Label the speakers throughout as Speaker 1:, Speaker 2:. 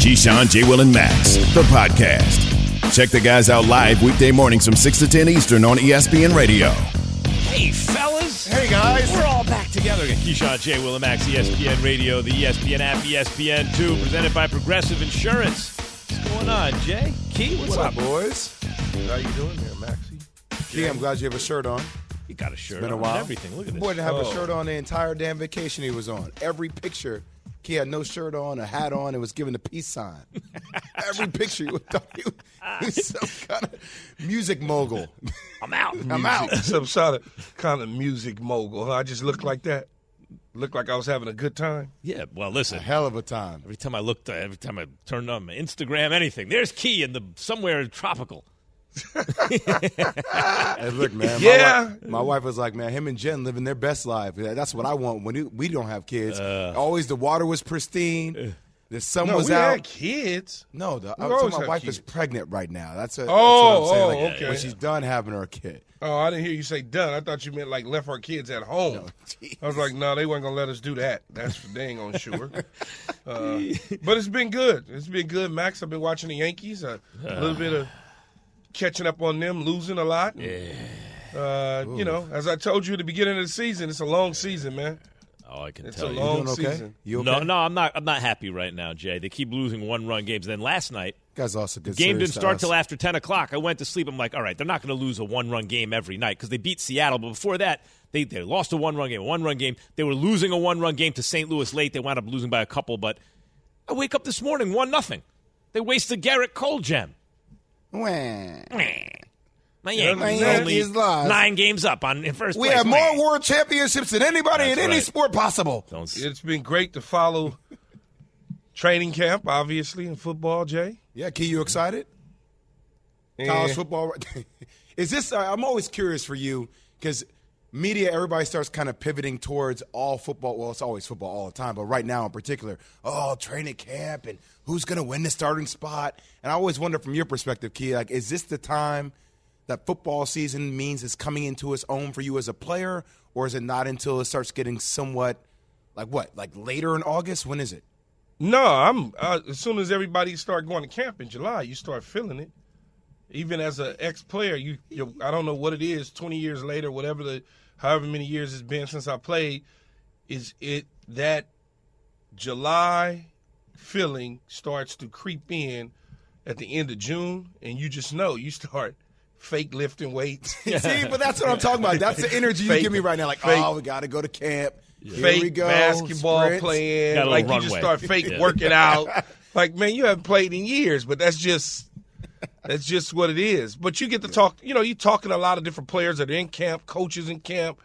Speaker 1: Keyshawn, J. Will, and Max, the podcast. Check the guys out live weekday mornings from 6 to 10 Eastern on ESPN Radio.
Speaker 2: Hey, fellas.
Speaker 3: Hey, guys.
Speaker 2: We're all back together again. Keyshawn, J. Will, and Max, ESPN Radio, the ESPN app, E ESPN2, presented by Progressive Insurance. What's going on, Jay? Key, what's
Speaker 3: What
Speaker 2: up?
Speaker 3: up, boys? How you doing there, Maxie? Key, I'm glad you have a shirt on.
Speaker 2: You got a shirt
Speaker 3: Been a while.
Speaker 2: and everything. Look at this.
Speaker 3: Boy didn't have
Speaker 2: Oh.
Speaker 3: a shirt on the entire damn vacation he was on. Every picture, he had no shirt on, a hat on, and was giving the peace sign. Every picture, you would thought he was, he was some kind of music mogul.
Speaker 2: I'm out.
Speaker 3: I'm out.
Speaker 4: some sort of kind of music mogul. I just looked like that. Looked like I was having a good time.
Speaker 2: Yeah, well,
Speaker 3: A
Speaker 2: listen.
Speaker 3: hell of a time.
Speaker 2: Every time I looked, uh, every time I turned on my Instagram, anything, there's Key in the somewhere tropical.
Speaker 3: Hey, look, man.
Speaker 4: Yeah.
Speaker 3: My, wife, my wife was like, man, him and Jen living their best life. That's what I want when we- don't have kids. Always the water was pristine. The sun
Speaker 4: No,
Speaker 3: was
Speaker 4: we
Speaker 3: out.
Speaker 4: had kids.
Speaker 3: No, the,
Speaker 4: We
Speaker 3: I'm my wife
Speaker 4: kids.
Speaker 3: is pregnant right now. That's, a,
Speaker 4: Oh,
Speaker 3: that's what I'm saying.
Speaker 4: oh,
Speaker 3: Like,
Speaker 4: okay.
Speaker 3: When she's done having her kid.
Speaker 4: Oh, I didn't hear you say done. I thought you meant like left our kids at home. I was like, no, they weren't gonna let us do that. That's for dang on sure. Uh, but it's been good. It's been good, Max. I've been watching the Yankees. Uh, a little bit of catching up on them, losing a lot. Yeah. Uh, you know, as I told you at the beginning of the season, it's a long season, man.
Speaker 2: Oh, I can
Speaker 4: It's
Speaker 2: tell
Speaker 4: a
Speaker 2: you.
Speaker 4: long
Speaker 3: You okay?
Speaker 4: season.
Speaker 3: You okay?
Speaker 2: No, no, I'm not. I'm not happy right now, Jay. They keep losing one-run games. Then last night,
Speaker 3: Guys also good.
Speaker 2: game didn't start till after 10 o'clock. I went to sleep. I'm like, all right, they're not going to lose a one run game every night because they beat Seattle. But before that, they, they lost a one run game, a one run game. They were losing a one run game to St. Louis late. They wound up losing by a couple. But I wake up this morning, one nothing. They wasted Gerrit Cole gem.
Speaker 3: Wah.
Speaker 2: My Yankees
Speaker 3: my
Speaker 2: only
Speaker 3: Yankees lost.
Speaker 2: nine games up on in first
Speaker 3: We
Speaker 2: place.
Speaker 3: have more world championships than anybody
Speaker 2: That's
Speaker 3: in any
Speaker 2: right.
Speaker 3: sport possible.
Speaker 2: Don't s-
Speaker 4: It's been great to follow training camp, obviously, in football, Jay.
Speaker 3: Yeah, Key, you excited? College football. Is this? Uh, I'm always curious for you because media, everybody starts kind of pivoting towards all football. Well, it's always football all the time, but right now in particular, oh, training camp and who's going to win the starting spot. And I always wonder from your perspective, Key, like, is this the time that football season means it's coming into its own for you as a player, or is it not until it starts getting somewhat like what, like later in August? When is it?
Speaker 4: No, I'm uh, as soon as everybody start going to camp in July, you start feeling it. Even as an ex-player, you, you I don't know what it is. Twenty years later, whatever the however many years it's been since I played, is it that July feeling starts to creep in at the end of June, and you just know you start fake lifting weights.
Speaker 3: See, but that's what I'm talking about. That's the energy you give me right now. Like,
Speaker 4: fake-
Speaker 3: oh, we got to go to camp. Here
Speaker 4: fake
Speaker 3: we go.
Speaker 4: basketball
Speaker 3: sprints.
Speaker 4: playing. Like
Speaker 2: little
Speaker 4: you just start fake
Speaker 2: Yeah.
Speaker 4: working out. Like man, you haven't played in years, but that's just that's just what it is. But you get to talk. You know, you talking to a lot of different players that are in camp, coaches in camp.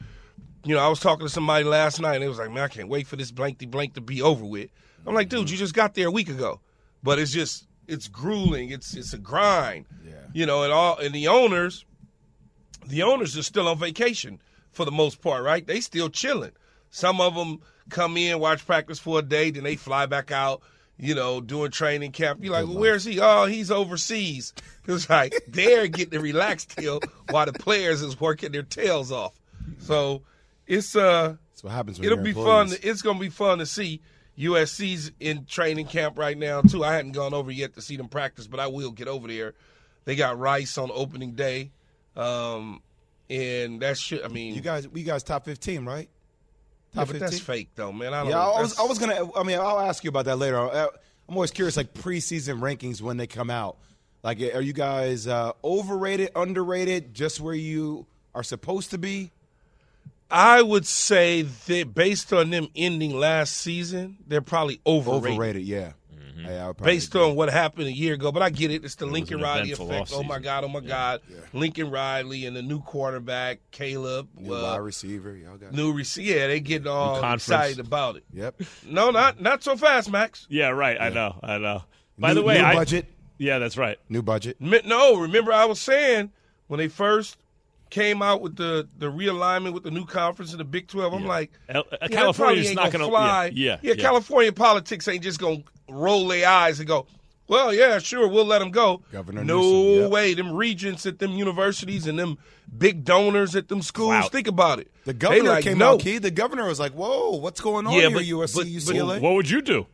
Speaker 4: You know, I was talking to somebody last night, and it was like, man, I can't wait for this blankety blank to be over with. I'm like, dude, mm-hmm. you just got there a week ago, but it's just it's grueling. It's it's a grind.
Speaker 3: Yeah.
Speaker 4: You know, and all and the owners, the owners are still on vacation for the most part, right? They still chilling. Some of them come in, watch practice for a day, then they fly back out. You know, doing training camp. You're like, well, where's he? Oh, he's overseas. It's like they're getting to relax still while the players is working their tails off. So it's uh,
Speaker 3: That's what happens when
Speaker 4: it'll be
Speaker 3: employees.
Speaker 4: fun. It's gonna be fun to see. USC's in training camp right now too. I hadn't gone over yet to see them practice, but I will get over there. They got Rice on opening day, um, and that should. I mean,
Speaker 3: You guys, you guys, top 15, right?
Speaker 4: Yeah,
Speaker 3: Top
Speaker 4: but that's fake though, man. I don't.
Speaker 3: Yeah, I was, I was gonna. I mean, I'll ask you about that later. Uh, I'm always curious, like preseason rankings when they come out. Like, are you guys uh, overrated, underrated, just where you are supposed to be?
Speaker 4: I would say that based on them ending last season, they're probably overrated.
Speaker 3: Overrated, yeah. Yeah, I would
Speaker 4: based
Speaker 3: agree.
Speaker 4: on what happened a year ago. But I get it. It's the
Speaker 2: was
Speaker 4: Lincoln Riley effect. Oh my. God! Oh my God! Lincoln Riley and the new quarterback Caleb.
Speaker 3: New
Speaker 4: uh,
Speaker 3: wide receiver, y'all got.
Speaker 4: new receiver. Yeah, they getting all excited about it.
Speaker 3: Yep.
Speaker 4: No, not not so fast, Max.
Speaker 2: Yeah, right. I know. I know. By
Speaker 3: New-
Speaker 2: the way,
Speaker 3: new
Speaker 2: I,
Speaker 3: budget.
Speaker 2: Yeah, that's right.
Speaker 3: New budget.
Speaker 4: No, remember I was saying when they first came out with the the realignment with the new conference in the Big Twelve. I'm like,
Speaker 2: El- uh,
Speaker 4: yeah, that
Speaker 2: California's
Speaker 4: ain't
Speaker 2: not
Speaker 4: gonna
Speaker 2: gonna-
Speaker 4: fly.
Speaker 2: yeah,
Speaker 4: yeah,
Speaker 2: yeah.
Speaker 4: California politics ain't just gonna roll their eyes and go. Well, yeah, sure, we'll let them go.
Speaker 3: Governor
Speaker 4: no
Speaker 3: Newsom, yep.
Speaker 4: way. Them regents at them universities and them big donors at them schools.
Speaker 2: Clout.
Speaker 4: Think about it.
Speaker 3: The governor
Speaker 4: like,
Speaker 3: came
Speaker 4: no.
Speaker 3: out, Key. The governor was like, "Whoa, what's going on
Speaker 4: Yeah,
Speaker 3: here,
Speaker 4: but-
Speaker 3: USC,
Speaker 4: but- but-
Speaker 3: UCLA?"
Speaker 2: What would you do?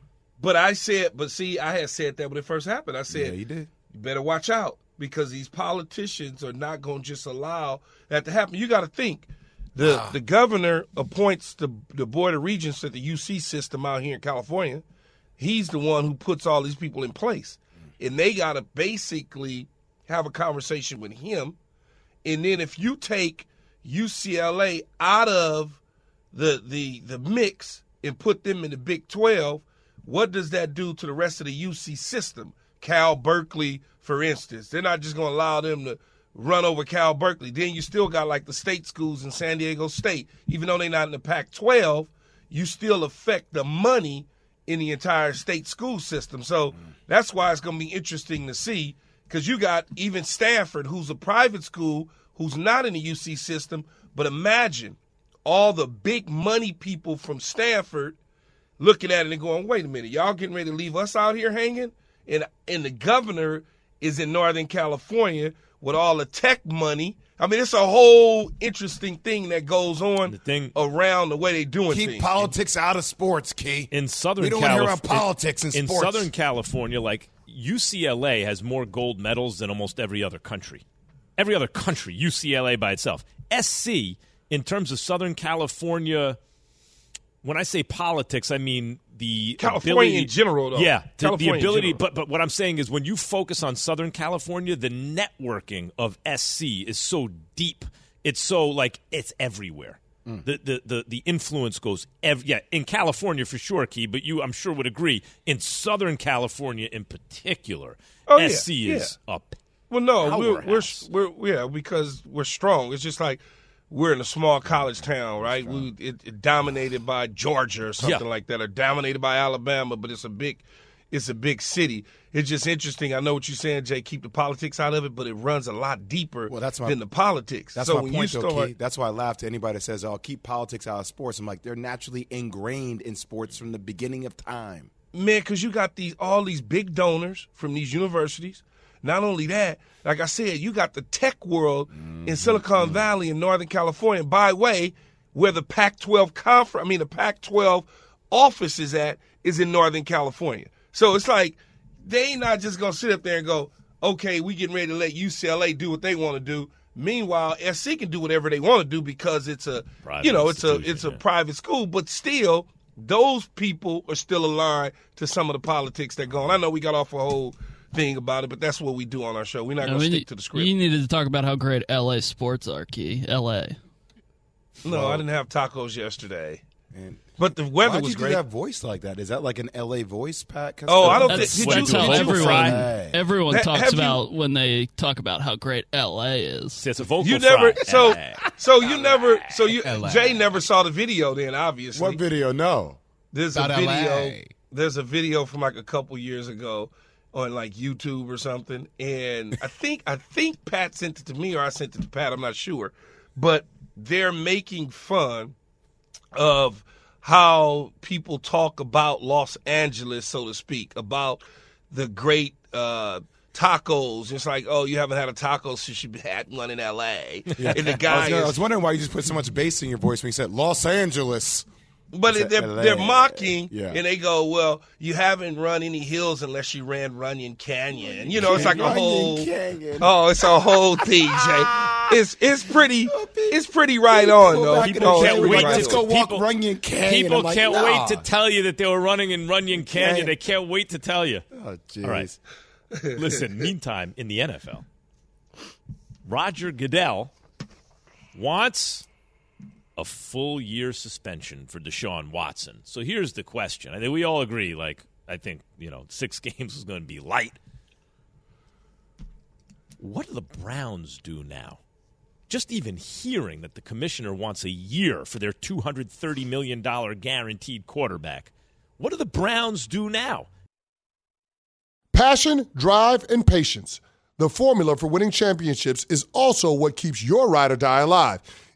Speaker 4: But I said, but see, I had said that when it first happened. I said,
Speaker 3: yeah, you did.
Speaker 4: you better watch out because these politicians are not going to just allow that to happen. You got to think the the governor appoints the the board of regents at the UC system out here in California. He's the one who puts all these people in place, mm. and they got to basically have a conversation with him. And then if you take UCLA out of the the the mix and put them in the Big 12, what does that do to the rest of the UC system? Cal Berkeley, for instance, they're not just going to allow them to run over Cal Berkeley. Then you still got like the state schools in San Diego State, even though they're not in the Pac-12, you still affect the money in the entire state school system. So that's why it's going to be interesting to see because you got even Stanford, who's a private school, who's not in the UC system. But imagine all the big money people from Stanford looking at it and going, "Wait a minute, y'all getting ready to leave us out here hanging?" And and the governor is in Northern California with all the tech money. I mean, it's a whole interesting thing that goes on
Speaker 2: The thing-
Speaker 4: around the way they doing
Speaker 3: Keep
Speaker 4: things.
Speaker 3: politics out of sports, Key.
Speaker 2: in Southern
Speaker 3: we don't want to hear about politics in, sports
Speaker 2: in
Speaker 3: sports.
Speaker 2: Southern California, like UCLA has more gold medals than almost every other country. Every other country, UCLA by itself. SC, in terms of Southern California, when I say politics, I mean the
Speaker 4: California
Speaker 2: ability,
Speaker 4: in general, though.
Speaker 2: Yeah, the- the, ability. But but what I'm saying is, when you focus on Southern California, the networking of SC is so deep. It's so like it's everywhere.
Speaker 4: Mm.
Speaker 2: The, the the the influence goes ev- yeah in California for sure, Key. But you, I'm sure, would agree in Southern California in particular,
Speaker 4: Oh, yeah,
Speaker 2: SC is up.
Speaker 4: Well, no, we're, we're we're yeah because we're strong. It's just like we're in a small college town, right? We it, it dominated by Georgia or something
Speaker 2: Yeah.
Speaker 4: like that, or dominated by Alabama, but it's a big it's a big city. It's just interesting. I know what you're saying, Jay. Keep the politics out of it, but it runs a lot deeper
Speaker 3: Well, that's my-
Speaker 4: than the politics.
Speaker 3: That's
Speaker 4: so
Speaker 3: my
Speaker 4: when
Speaker 3: point,
Speaker 4: you
Speaker 3: though,
Speaker 4: start,
Speaker 3: Key. That's why I laugh to anybody that says, "Oh, keep politics out of sports." I'm like, they're naturally ingrained in sports from the beginning of time.
Speaker 4: man, because you got these all these big donors from these universities. Not only that, like I said, you got the tech world in mm-hmm. Silicon mm-hmm. Valley in Northern California. By the way, where the Pac-12 conference, I mean the Pac-12 office is at, is in Northern California. So it's like they not just gonna sit up there and go, okay, we getting ready to let UCLA do what they want to do. Meanwhile, SC can do whatever they want to do because it's a,
Speaker 2: Private
Speaker 4: you know, it's a it's a
Speaker 2: yeah.
Speaker 4: private school, but still, those people are still aligned to some of the politics that go on. I know we got off a whole thing about it, but that's what we do on our show. We're not
Speaker 5: I
Speaker 4: going to
Speaker 5: mean,
Speaker 4: stick to the script.
Speaker 5: You needed to talk about how great LA sports are, Key. LA.
Speaker 4: no, I didn't have tacos yesterday,
Speaker 3: And
Speaker 4: but the weather
Speaker 3: why'd
Speaker 4: was
Speaker 3: you
Speaker 4: great.
Speaker 3: do that voice like that? Is that like an LA voice, Pat?
Speaker 4: Oh, I don't
Speaker 5: That's,
Speaker 4: think- did you- did you-
Speaker 5: everyone
Speaker 3: Hey.
Speaker 5: everyone
Speaker 4: Ha-
Speaker 5: talks
Speaker 4: have you-
Speaker 5: about when they talk about how great LA is.
Speaker 2: It's a vocal
Speaker 4: You never,
Speaker 2: fry.
Speaker 4: so, so you never, so you, Jay never saw the video. Then obviously,
Speaker 3: What video? No.
Speaker 4: There's
Speaker 6: About
Speaker 4: a video.
Speaker 6: LA.
Speaker 4: There's a video from like a couple years ago on like YouTube or something, and I think I think Pat sent it to me or I sent it to Pat. I'm not sure, but they're making fun of how people talk about Los Angeles, so to speak, about the great uh, tacos. It's like, oh, you haven't had a taco since you had one in L.A. And the
Speaker 3: I was,
Speaker 4: guy
Speaker 3: I was wondering why you just put so much bass in your voice when you said Los Angeles.
Speaker 4: But
Speaker 3: It's
Speaker 4: they're,
Speaker 3: LA.
Speaker 4: they're mocking,
Speaker 3: Yeah.
Speaker 4: and they go, "Well, you haven't run any hills unless you ran Runyon Canyon." You know, it's like a whole.
Speaker 3: Canyon.
Speaker 4: Oh, it's a whole thing, Jay. It's it's pretty oh, it's pretty right on though.
Speaker 3: back in the
Speaker 4: Oh,
Speaker 3: day,
Speaker 4: it's
Speaker 2: can't wait
Speaker 4: right
Speaker 2: to
Speaker 3: go walk
Speaker 2: People-
Speaker 3: Runyon Canyon.
Speaker 2: People
Speaker 3: like,
Speaker 2: can't
Speaker 3: nah.
Speaker 2: wait to tell you that they were running in Runyon Canyon.
Speaker 3: Canyon.
Speaker 2: They can't wait to tell you.
Speaker 3: Oh, jeez.
Speaker 2: All right. Listen, meantime, in the NFL, Roger Goodell wants a full year suspension for Deshaun Watson. So here's the question. I think we all agree, like, I think you know six games is going to be light. What do the Browns do now? Just even hearing that the commissioner wants a year for their $230 million guaranteed quarterback. What do the Browns do now?
Speaker 6: Passion, drive, and patience. The formula for winning championships is also what keeps your ride or die alive.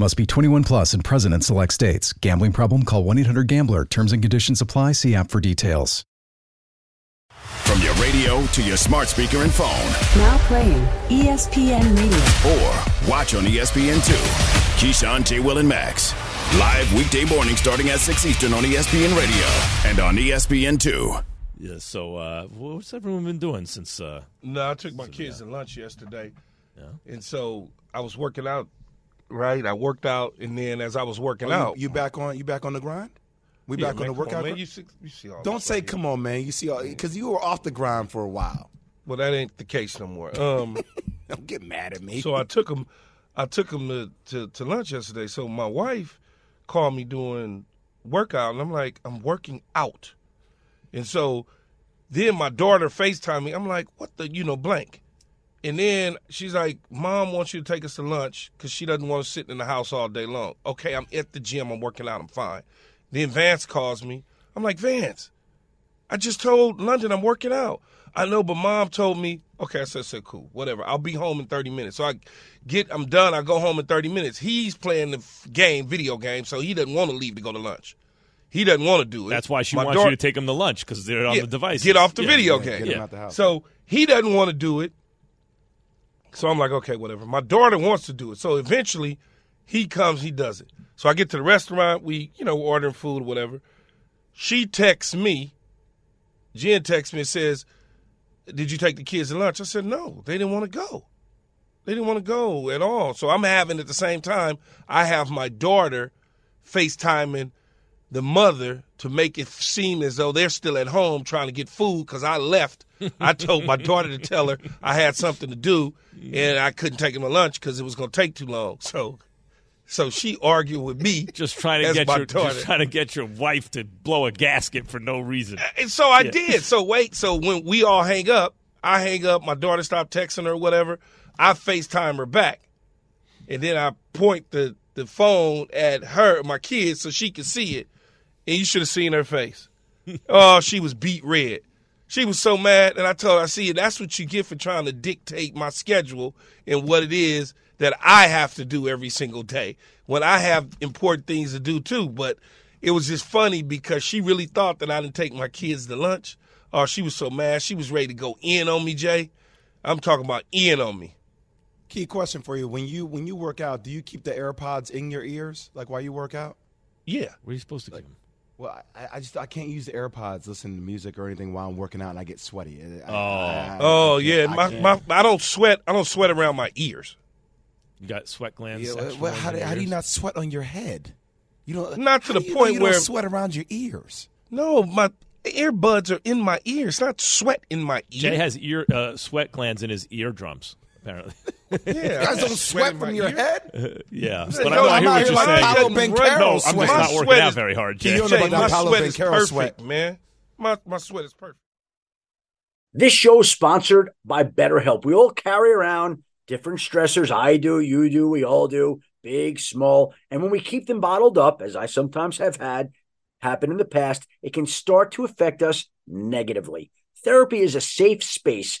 Speaker 7: Must be 21 plus and present in select states. Gambling problem? Call 1 800 GAMBLER. Terms and conditions apply. See app for details.
Speaker 1: From your radio to your smart speaker and phone.
Speaker 8: Now playing ESPN Radio.
Speaker 1: Or watch on ESPN2. Keyshawn, J. Will, and Max. Live weekday morning starting at 6 Eastern on ESPN Radio and on ESPN2.
Speaker 2: Yeah, so uh, what's everyone been doing since? Uh,
Speaker 4: no, I took my kids to lunch yesterday. Yeah. And so I was working out right? I worked out, and then as I was working
Speaker 3: oh,
Speaker 4: out,
Speaker 3: you, you, back on you back on the grind. We
Speaker 4: yeah,
Speaker 3: back
Speaker 4: man,
Speaker 3: on the workout.
Speaker 4: On. You see, you see
Speaker 3: Don't say, "Come on, man." You see, because you were off the grind for a while.
Speaker 4: Well, that ain't the case no more. Um,
Speaker 3: Don't get mad at me.
Speaker 4: So I took him, I took him to, to, to lunch yesterday. So my wife called me doing workout, and I'm like, I'm working out, and so then my daughter Facetime me. I'm like, what the, you know, blank. And then she's like, Mom wants you to take us to lunch because she doesn't want to sit in the house all day long. Okay, I'm at the gym. I'm working out. I'm fine. Then Vance calls me. I'm like, Vance, I just told London I'm working out. I know, but mom told me, okay, I said, said, cool, whatever. I'll be home in 30 minutes. So I get, I'm done. I go home in 30 minutes. He's playing the game, video game, so he doesn't want to leave to go to lunch. He doesn't want to do it.
Speaker 2: That's why she My wants daughter, you to take him to lunch because they're on
Speaker 4: yeah,
Speaker 2: the device.
Speaker 4: Get off the
Speaker 2: yeah,
Speaker 4: video
Speaker 2: yeah,
Speaker 4: game.
Speaker 3: Get him out the house.
Speaker 4: So he doesn't want to do it. So I'm like, okay, whatever. My daughter wants to do it. So eventually he comes, he does it. So I get to the restaurant, we, you know, ordering food whatever. She texts me, Jen texts me and says, Did you take the kids to lunch? I said, No, they didn't want to go. They didn't want to go at all. So I'm having at the same time, I have my daughter FaceTiming the mother to make it seem as though they're still at home trying to get food because I left. I told my daughter to tell her I had something to do and I couldn't take him to lunch because it was going to take too long. So, so she argued with me,
Speaker 2: just trying to get your just trying to get your wife to blow a gasket for no reason.
Speaker 4: Uh, and so I yeah. did. So wait. So when we all hang up, I hang up. My daughter stopped texting her, or whatever. I FaceTime her back, and then I point the the phone at her, my kids, so she can see it and you should have seen her face. oh, she was beat red. She was so mad, and I told her, I see, that's what you get for trying to dictate my schedule and what it is that I have to do every single day when I have important things to do too. But it was just funny because she really thought that I didn't take my kids to lunch. Oh, she was so mad. She was ready to go in on me, Jay. I'm talking about in on me.
Speaker 3: Key question for you: When you when you work out, do you keep the AirPods in your ears, like while you work out?
Speaker 4: Yeah.
Speaker 2: What are you supposed to like, keep them?
Speaker 3: Well, I, I, just I can't use the AirPods, listen to music or anything while I'm working out, and I get sweaty.
Speaker 4: I, oh, I, oh yeah, my, my I don't sweat. I don't sweat around my ears.
Speaker 2: You got sweat glands.
Speaker 3: Yeah, well, how, do, how do you not sweat on your head? You know,
Speaker 4: not Not to the point
Speaker 3: where don't
Speaker 4: sweat
Speaker 3: around your ears.
Speaker 4: No, my earbuds are in my ears, not sweat in my ears.
Speaker 2: Jay has ear uh, sweat glands in his eardrums apparently.
Speaker 4: Yeah,
Speaker 3: you guys don't sweat from your head.
Speaker 2: Yeah, but no, I, I hear what you're like saying.
Speaker 3: Paolo Banchero
Speaker 2: no, I'm just not working out very hard. Jay.
Speaker 3: You don't know about
Speaker 4: my
Speaker 3: Paolo
Speaker 4: sweat is
Speaker 3: sweat.
Speaker 4: man. My my sweat is perfect.
Speaker 9: This show is sponsored by BetterHelp. We all carry around different stressors. I do, you do, we all do, big, small. And when we keep them bottled up, as I sometimes have had happen in the past, it can start to affect us negatively. Therapy is a safe space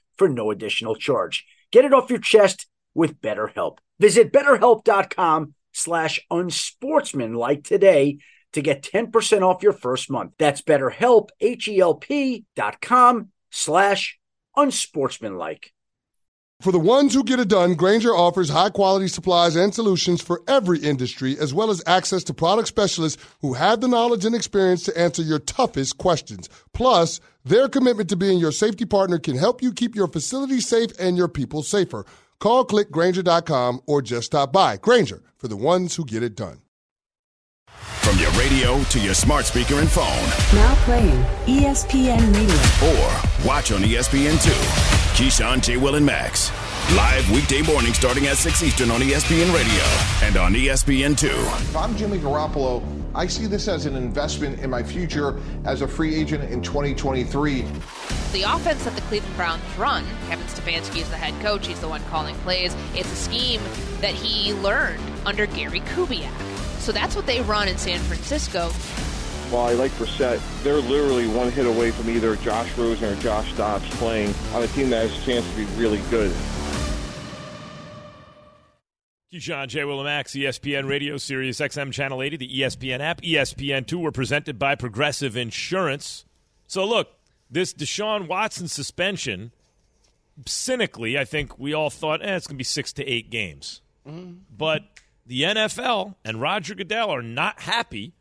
Speaker 9: for no additional charge. Get it off your chest with BetterHelp. Visit betterhelp.com slash unsportsmanlike today to get 10% off your first month. That's betterhelp, H-E-L-P dot com slash unsportsmanlike.
Speaker 6: For the ones who get it done, Grainger offers high quality supplies and solutions for every industry, as well as access to product specialists who have the knowledge and experience to answer your toughest questions. Plus, their commitment to being your safety partner can help you keep your facility safe and your people safer. Call clickgrainger.com or just stop by. Grainger for the ones who get it done.
Speaker 1: From your radio to your smart speaker and phone.
Speaker 8: Now playing ESPN Radio.
Speaker 1: Or watch on ESPN2. Keyshawn, J. Will, and Max. Live weekday morning starting at 6 Eastern on ESPN Radio and on ESPN2.
Speaker 10: If I'm Jimmy Garoppolo, I see this as an investment in my future as a free agent in 2023.
Speaker 11: The offense that the Cleveland Browns run, Kevin Stefanski is the head coach, he's the one calling plays. It's a scheme that he learned under Gary Kubiak. So that's what they run in San Francisco.
Speaker 12: While I like Brissett, they're literally one hit away from either Josh Rosen or Josh Dobbs playing on a team that has a chance to be really good.
Speaker 2: Keyshawn J. Max, ESPN Radio Sirius XM Channel 80, the ESPN app, ESPN2 were presented by Progressive Insurance. So look, this Deshaun Watson suspension, cynically, I think we all thought, eh, it's going to be six to eight games. Mm-hmm. But the NFL and Roger Goodell are not happy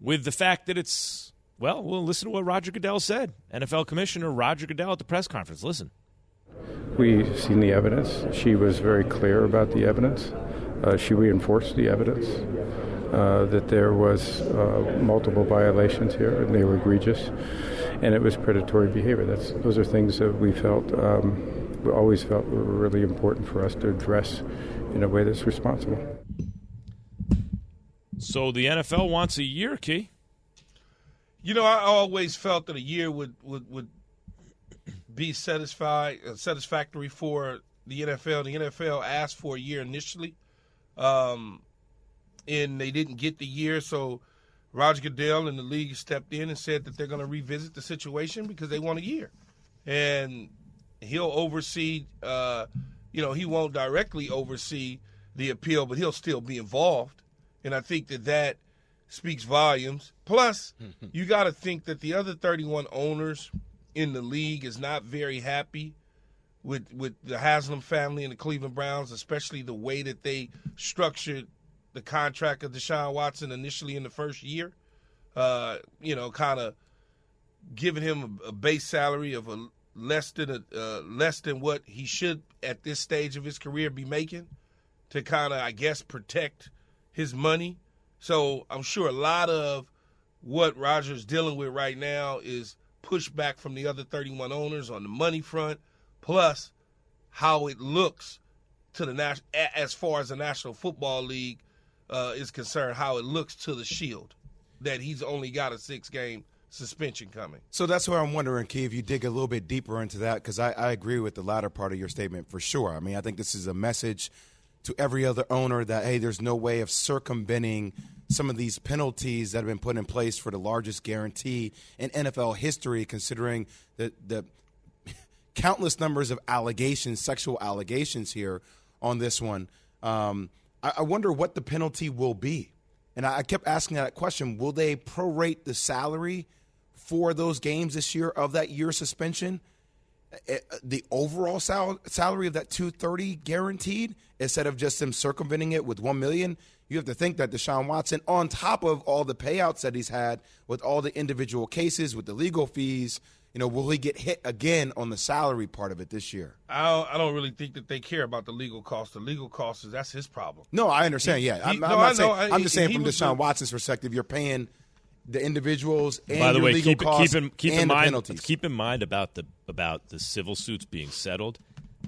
Speaker 2: with the fact that it's, well, we'll listen to what Roger Goodell said. NFL Commissioner Roger Goodell at the press conference. Listen.
Speaker 13: We've seen the evidence. She was very clear about the evidence. Uh, she reinforced the evidence uh, that there was uh, multiple violations here, and they were egregious, and it was predatory behavior. That's those are things that we felt um, we always felt were really important for us to address in a way that's responsible.
Speaker 2: So the NFL wants a year, Key.
Speaker 4: You know, I always felt that a year would would, would be satisfied uh, satisfactory for the NFL. The NFL asked for a year initially, um, and they didn't get the year. So Roger Goodell and the league stepped in and said that they're going to revisit the situation because they want a year, and he'll oversee. Uh, you know, he won't directly oversee the appeal, but he'll still be involved. And I think that that speaks volumes. Plus, you got to think that the other 31 owners in the league is not very happy with with the Haslam family and the Cleveland Browns, especially the way that they structured the contract of Deshaun Watson initially in the first year. Uh, you know, kind of giving him a, a, base salary of a less than a uh, less than what he should at this stage of his career be making to kind of, I guess, protect his money. So I'm sure a lot of what Roger's dealing with right now is pushback from the other 31 owners on the money front, plus how it looks to the as far as the National Football League uh, is concerned, how it looks to the Shield that he's only got a six game suspension coming.
Speaker 3: So that's where I'm wondering, Key, if you dig a little bit deeper into that, because I, I agree with the latter part of your statement for sure. I mean, I think this is a message to every other owner that hey, there's no way of circumventing some of these penalties that have been put in place for the largest guarantee in NFL history, considering the the countless numbers of allegations, sexual allegations here on this one. Um, I, I, wonder what the penalty will be, and I, I kept asking that question: Will they prorate the salary for those games this year of that year suspension? Eh, eh, the overall sal- salary of that 230 guaranteed instead of just them circumventing it with 1 million you have to think that Deshaun Watson on top of all the payouts that he's had with all the individual cases with the legal fees you know, will he get hit again on the salary part of it this year?
Speaker 4: I don't, I don't really think that they care about the legal cost. The legal cost is that's his problem.
Speaker 3: No, I understand.
Speaker 4: He-
Speaker 3: yeah,
Speaker 4: he-
Speaker 3: I'm,
Speaker 4: no,
Speaker 3: I'm
Speaker 4: I
Speaker 3: not
Speaker 4: know.
Speaker 3: saying.
Speaker 4: I-
Speaker 3: I'm just saying from Deshaun
Speaker 4: the-
Speaker 3: Watson's perspective, you're paying the individuals and
Speaker 2: By the
Speaker 3: your
Speaker 2: way,
Speaker 3: legal
Speaker 2: keep,
Speaker 3: costs
Speaker 2: keep in keep
Speaker 3: and
Speaker 2: in mind
Speaker 3: penalties.
Speaker 2: keep in mind about the about the civil suits being settled.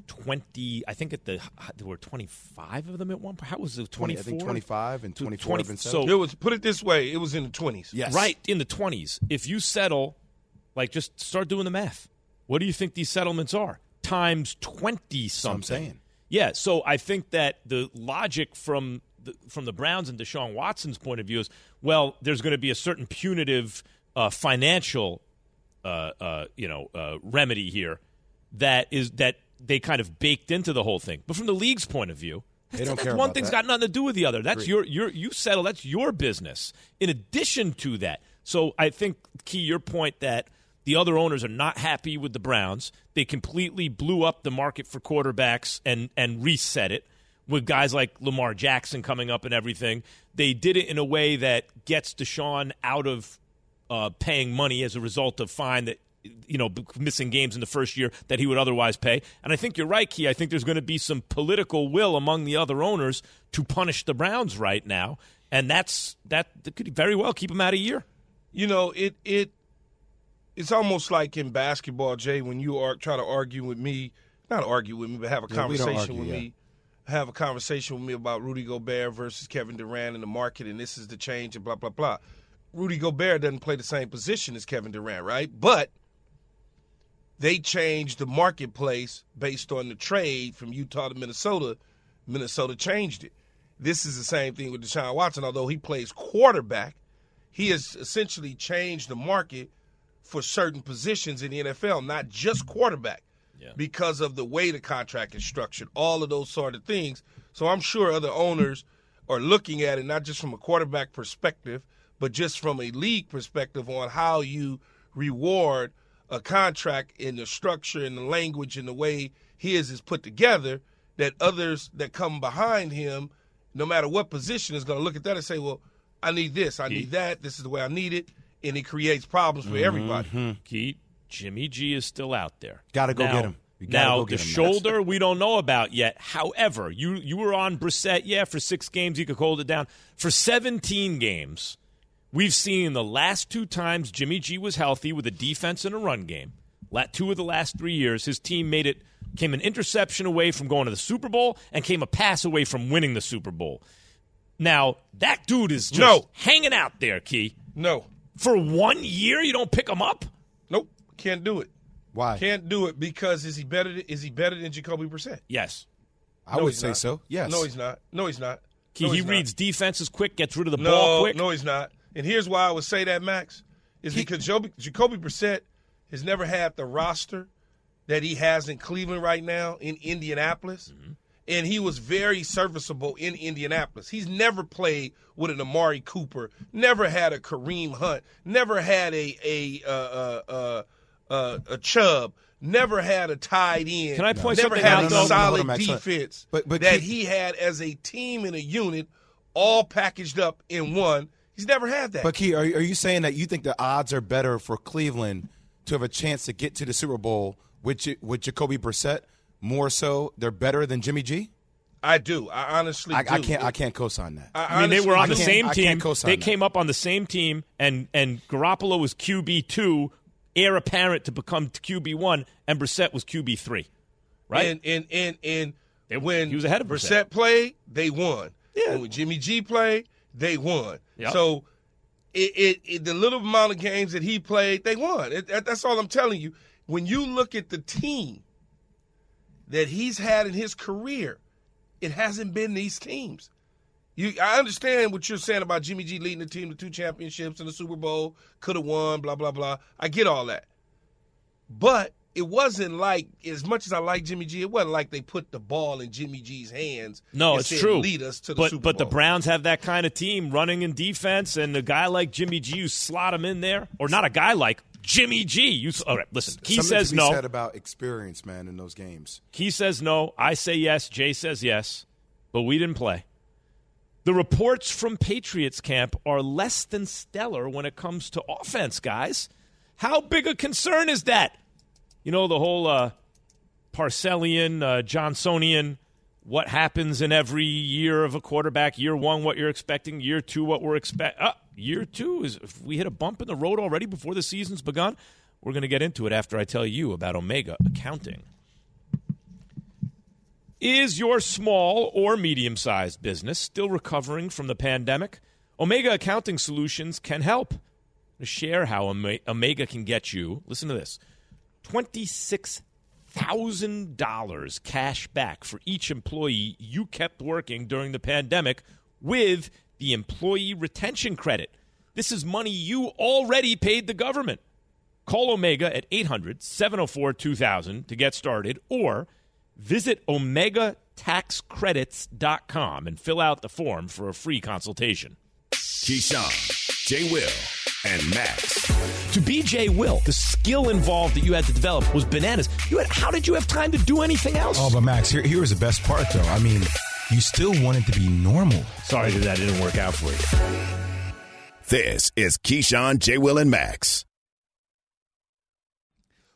Speaker 2: Twenty, I think at the there were twenty five of them at one point. How was it?
Speaker 3: 20, I think 25 and 24 have been
Speaker 2: So.
Speaker 4: It was put it this way: it was in the twenties.
Speaker 3: Yes.
Speaker 2: right in the twenties. If you settle, like just start doing the math. What do you think these settlements are? Times twenty something.
Speaker 3: saying.
Speaker 2: Yeah. So I think that the logic from the, from the Browns and Deshaun Watson's point of view is, well, there's going to be a certain punitive uh, financial, uh, uh, you know, uh, remedy here that is that they kind of baked into the whole thing. But from the league's point of view,
Speaker 3: They don't care
Speaker 2: one thing's
Speaker 3: that.
Speaker 2: got nothing to do with the other. That's
Speaker 3: Agreed.
Speaker 2: your your you settle. That's your business. In addition to that, so I think key your point that the other owners are not happy with the Browns. They completely blew up the market for quarterbacks and and reset it with guys like Lamar Jackson coming up and everything. They did it in a way that gets Deshaun out of uh, paying money as a result of fine that you know missing games in the first year that he would otherwise pay. And I think you're right, Key. I think there's going to be some political will among the other owners to punish the Browns right now, and that's that, that could very well keep them out a year.
Speaker 4: You know, it it it's almost like in basketball, Jay, when you are try to argue with me, not argue with me, but have a
Speaker 3: Yeah,
Speaker 4: conversation
Speaker 3: argue,
Speaker 4: with
Speaker 3: yeah.
Speaker 4: me, have a conversation with me about Rudy Gobert versus Kevin Durant in the market, and this is the change, and blah blah blah. Rudy Gobert doesn't play the same position as Kevin Durant, right? But they changed the marketplace based on the trade from Utah to Minnesota. Minnesota changed it. This is the same thing with Deshaun Watson. Although he plays quarterback, he has essentially changed the market for certain positions in the NFL, not just quarterback, because of the way the contract is structured, all of those sort of things. So I'm sure other owners are looking at it not just from a quarterback perspective, but just from a league perspective on how you reward a contract in the structure and the language and the way his is put together that others that come behind him, no matter what position, is going to look at that and say, well, I need this, I need that, this is the way I need it. And it creates problems for everybody. Mm-hmm.
Speaker 2: Key, Jimmy G is still out there.
Speaker 3: Gotta go
Speaker 2: Now-
Speaker 3: get him. You
Speaker 2: now
Speaker 3: go
Speaker 2: the
Speaker 3: him.
Speaker 2: shoulder we don't know about yet. However, you you were on Brissett, yeah, for six games you could hold it down. For seventeen games, we've seen the last two times Jimmy G was healthy with a defense and a run game. La- Two of the last three years, his team made it came an interception away from going to the Super Bowl and came a pass away from winning the Super Bowl. Now that dude is just
Speaker 4: No.
Speaker 2: hanging out there, Key.
Speaker 4: No.
Speaker 2: For one year, you don't pick him up.
Speaker 4: Nope, can't do it.
Speaker 3: Why?
Speaker 4: Can't do it because is he better? Is he better than Jacoby Brissett?
Speaker 2: Yes.
Speaker 3: I
Speaker 4: No,
Speaker 3: would say
Speaker 4: not.
Speaker 3: so. Yes.
Speaker 4: No, he's not. No, he's not.
Speaker 2: He,
Speaker 4: No,
Speaker 2: he
Speaker 4: he's not.
Speaker 2: reads defenses quick, gets rid of the
Speaker 4: no,
Speaker 2: ball quick.
Speaker 4: No, he's not. And here's why I would say that, Max, is because Jacoby, Jacoby Brissett has never had the roster that he has in Cleveland right now in Indianapolis.
Speaker 2: Mm-hmm.
Speaker 4: And he was very serviceable in Indianapolis. He's never played with an Amari Cooper, never had a Kareem Hunt, never had a a uh, uh, uh, a Chubb, never had a tight end.
Speaker 2: Can I point
Speaker 4: never
Speaker 2: something
Speaker 4: had
Speaker 2: out,
Speaker 4: a
Speaker 2: though? Hold
Speaker 4: solid
Speaker 3: on, Max.
Speaker 4: defense
Speaker 3: But- but
Speaker 4: that
Speaker 3: keep-
Speaker 4: he had as a team and a unit, all packaged up in one. He's never had that.
Speaker 3: But Key, are, are you saying that you think the odds are better for Cleveland to have a chance to get to the Super Bowl with with Jacoby Brissett more so? They're better than Jimmy G.
Speaker 4: I do. I honestly
Speaker 3: I,
Speaker 4: do.
Speaker 3: I can't. I can't co-sign that.
Speaker 2: I mean, they were on the
Speaker 3: I can't-
Speaker 2: same
Speaker 3: I
Speaker 2: team.
Speaker 3: can't co-sign
Speaker 2: They
Speaker 3: that.
Speaker 2: came up on the same team, and and Garoppolo was QB two, heir apparent to become QB one, and Brissett was QB three, right?
Speaker 4: And and and and
Speaker 2: They-
Speaker 4: when
Speaker 2: he was ahead of Brissett.
Speaker 4: Brissett played, they won.
Speaker 2: Yeah.
Speaker 4: And when Jimmy G played, they won.
Speaker 2: Yep.
Speaker 4: So it, it, it the little amount of games that he played, they won. It, that- that's all I'm telling you. When you look at the team that he's had in his career, it hasn't been these teams. You, I understand what you're saying about Jimmy G leading the team to two championships and the Super Bowl, could have won, blah blah blah. I get all that, but it wasn't like as much as I like Jimmy G. It wasn't like they put the ball in Jimmy G's hands.
Speaker 2: No,
Speaker 4: and
Speaker 2: it's
Speaker 4: said,
Speaker 2: true.
Speaker 4: Lead us to the
Speaker 2: but
Speaker 4: Super
Speaker 2: but
Speaker 4: Bowl.
Speaker 2: the Browns have that kind of team running in defense, and a guy like Jimmy G, you slot him in there, or not a guy like Jimmy G. You s- all right? Listen, he
Speaker 3: Something
Speaker 2: says
Speaker 3: to be
Speaker 2: no.
Speaker 3: said about experience, man, in those games.
Speaker 2: He says no. I say yes. Jay says yes. But we didn't play. The reports from Patriots camp are less than stellar when it comes to offense, guys. How big a concern is that? You know, the whole uh, Parcellian, uh, Johnsonian, what happens in every year of a quarterback. Year one, what you're expecting. Year two, what we're expecting. Uh, year two is if we hit a bump in the road already before the season's begun. We're going to get into it after I tell you about Omega Accounting. Is your small or medium sized business still recovering from the pandemic? Omega Accounting Solutions can help. To share how Omega can get you, listen to this $26,000 cash back for each employee you kept working during the pandemic with the Employee Retention Credit. This is money you already paid the government. Call Omega at 800 704 2000 to get started or visit OmegaTaxCredits.com and fill out the form for a free consultation.
Speaker 1: Keyshawn, J. Will, and Max.
Speaker 2: To be J. Will, the skill involved that you had to develop was bananas. You had, how did you have time to do anything else?
Speaker 14: Oh, but Max, here, here was the best part, though. I mean, you still wanted to be normal.
Speaker 2: Sorry that that didn't work out for you.
Speaker 1: This is Keyshawn, J. Will, and Max.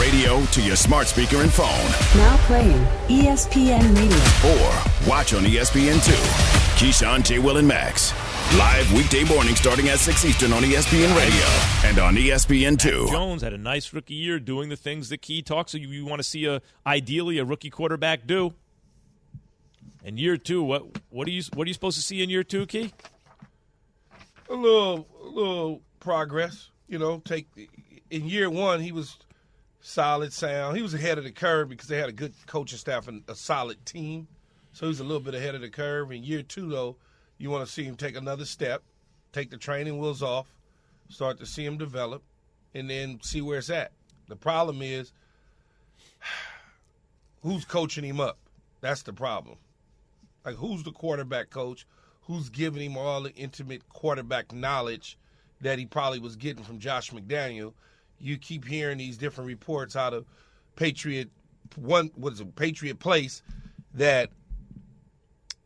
Speaker 1: From your radio to your smart speaker and phone.
Speaker 8: Now playing ESPN Radio.
Speaker 1: Or watch on ESPN2. Keyshawn, J. Will, and Max. Live weekday morning starting at 6 Eastern on ESPN Radio and on ESPN2.
Speaker 2: Mac Jones had a nice rookie year doing the things that Key talks. So you, you want to see a ideally a rookie quarterback do. And year two, what what are you what are you supposed to see in year two, Key?
Speaker 4: A little a little progress. You know, take in year one he was solid, sound. He was ahead of the curve because they had a good coaching staff and a solid team. So he's a little bit ahead of the curve. In year two, though, you want to see him take another step, take the training wheels off, start to see him develop, and then see where it's at. The problem is who's coaching him up? That's the problem. Like, who's the quarterback coach? Who's giving him all the intimate quarterback knowledge that he probably was getting from Josh McDaniel? You keep hearing these different reports out of Patriot one what is it, Patriot Place that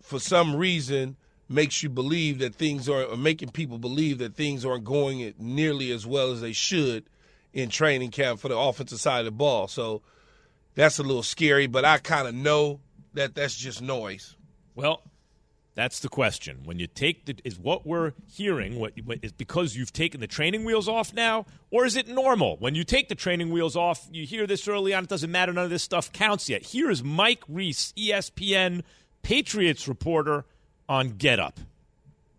Speaker 4: for some reason makes you believe that things are making people believe that things aren't going nearly as well as they should in training camp for the offensive side of the ball. So that's a little scary, but I kind of know that that's just noise.
Speaker 2: Well, that's the question. When you take the is what we're hearing what, what is because you've taken the training wheels off now, or is it normal when you take the training wheels off? You hear this early on. It doesn't matter. None of this stuff counts yet. Here is Mike Reiss, ESPN Patriots reporter on Get Up.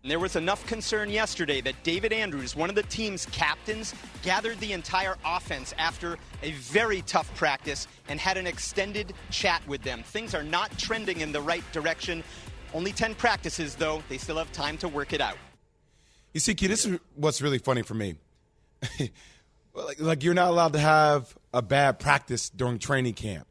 Speaker 15: There was enough concern yesterday that David Andrews, one of the team's captains, gathered the entire offense after a very tough practice and had an extended chat with them. Things are not trending in the right direction. Only 10 practices, though. They still have time to work it out.
Speaker 3: You see, Key, this is what's really funny for me. like, like, you're not allowed to have a bad practice during training camp.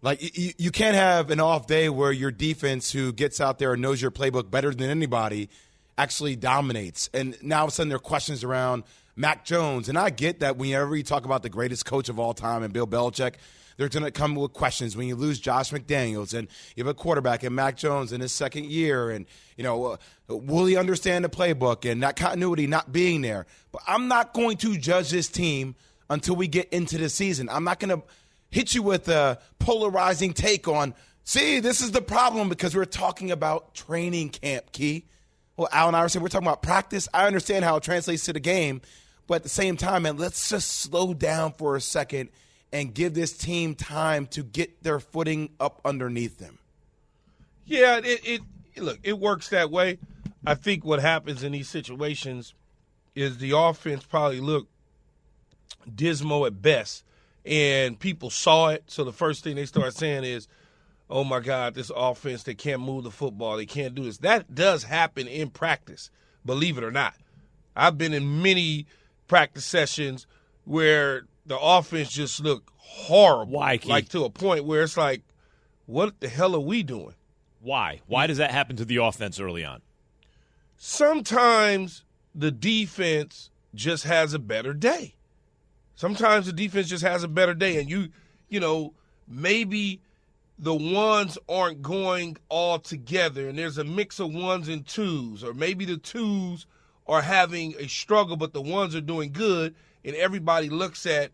Speaker 3: Like you, you can't have an off day where your defense, who gets out there and knows your playbook better than anybody, actually dominates. And now all of a sudden there are questions around Mac Jones, and I get that whenever you talk about the greatest coach of all time and Bill Belichick, they're going to come with questions when you lose Josh McDaniels and you have a quarterback and Mac Jones in his second year, and you know, uh, will he understand the playbook and that continuity not being there? But I'm not going to judge this team until we get into the season. I'm not going to hit you with a polarizing take on. See, this is the problem because we're talking about training camp, Key. Well, Allen saying we're talking about practice. I understand how it translates to the game, but at the same time, man, let's just slow down for a second and give this team time to get their footing up underneath them.
Speaker 4: Yeah, it, it look it works that way. I think what happens in these situations is the offense probably look dismal at best, and people saw it. So the first thing they start saying is, "Oh my God, this offense they can't move the football, they can't do this." That does happen in practice, believe it or not. I've been in many practice sessions where the offense just looked horrible.
Speaker 2: Why, Keith?
Speaker 4: Like to a point where it's like, what the hell are we doing?
Speaker 2: Why? Why does that happen to the offense early on?
Speaker 4: Sometimes the defense just has a better day. Sometimes the defense just has a better day, and you, you know, maybe the ones aren't going all together, and there's a mix of ones and twos, or maybe the twos are having a struggle, but the ones are doing good, and everybody looks at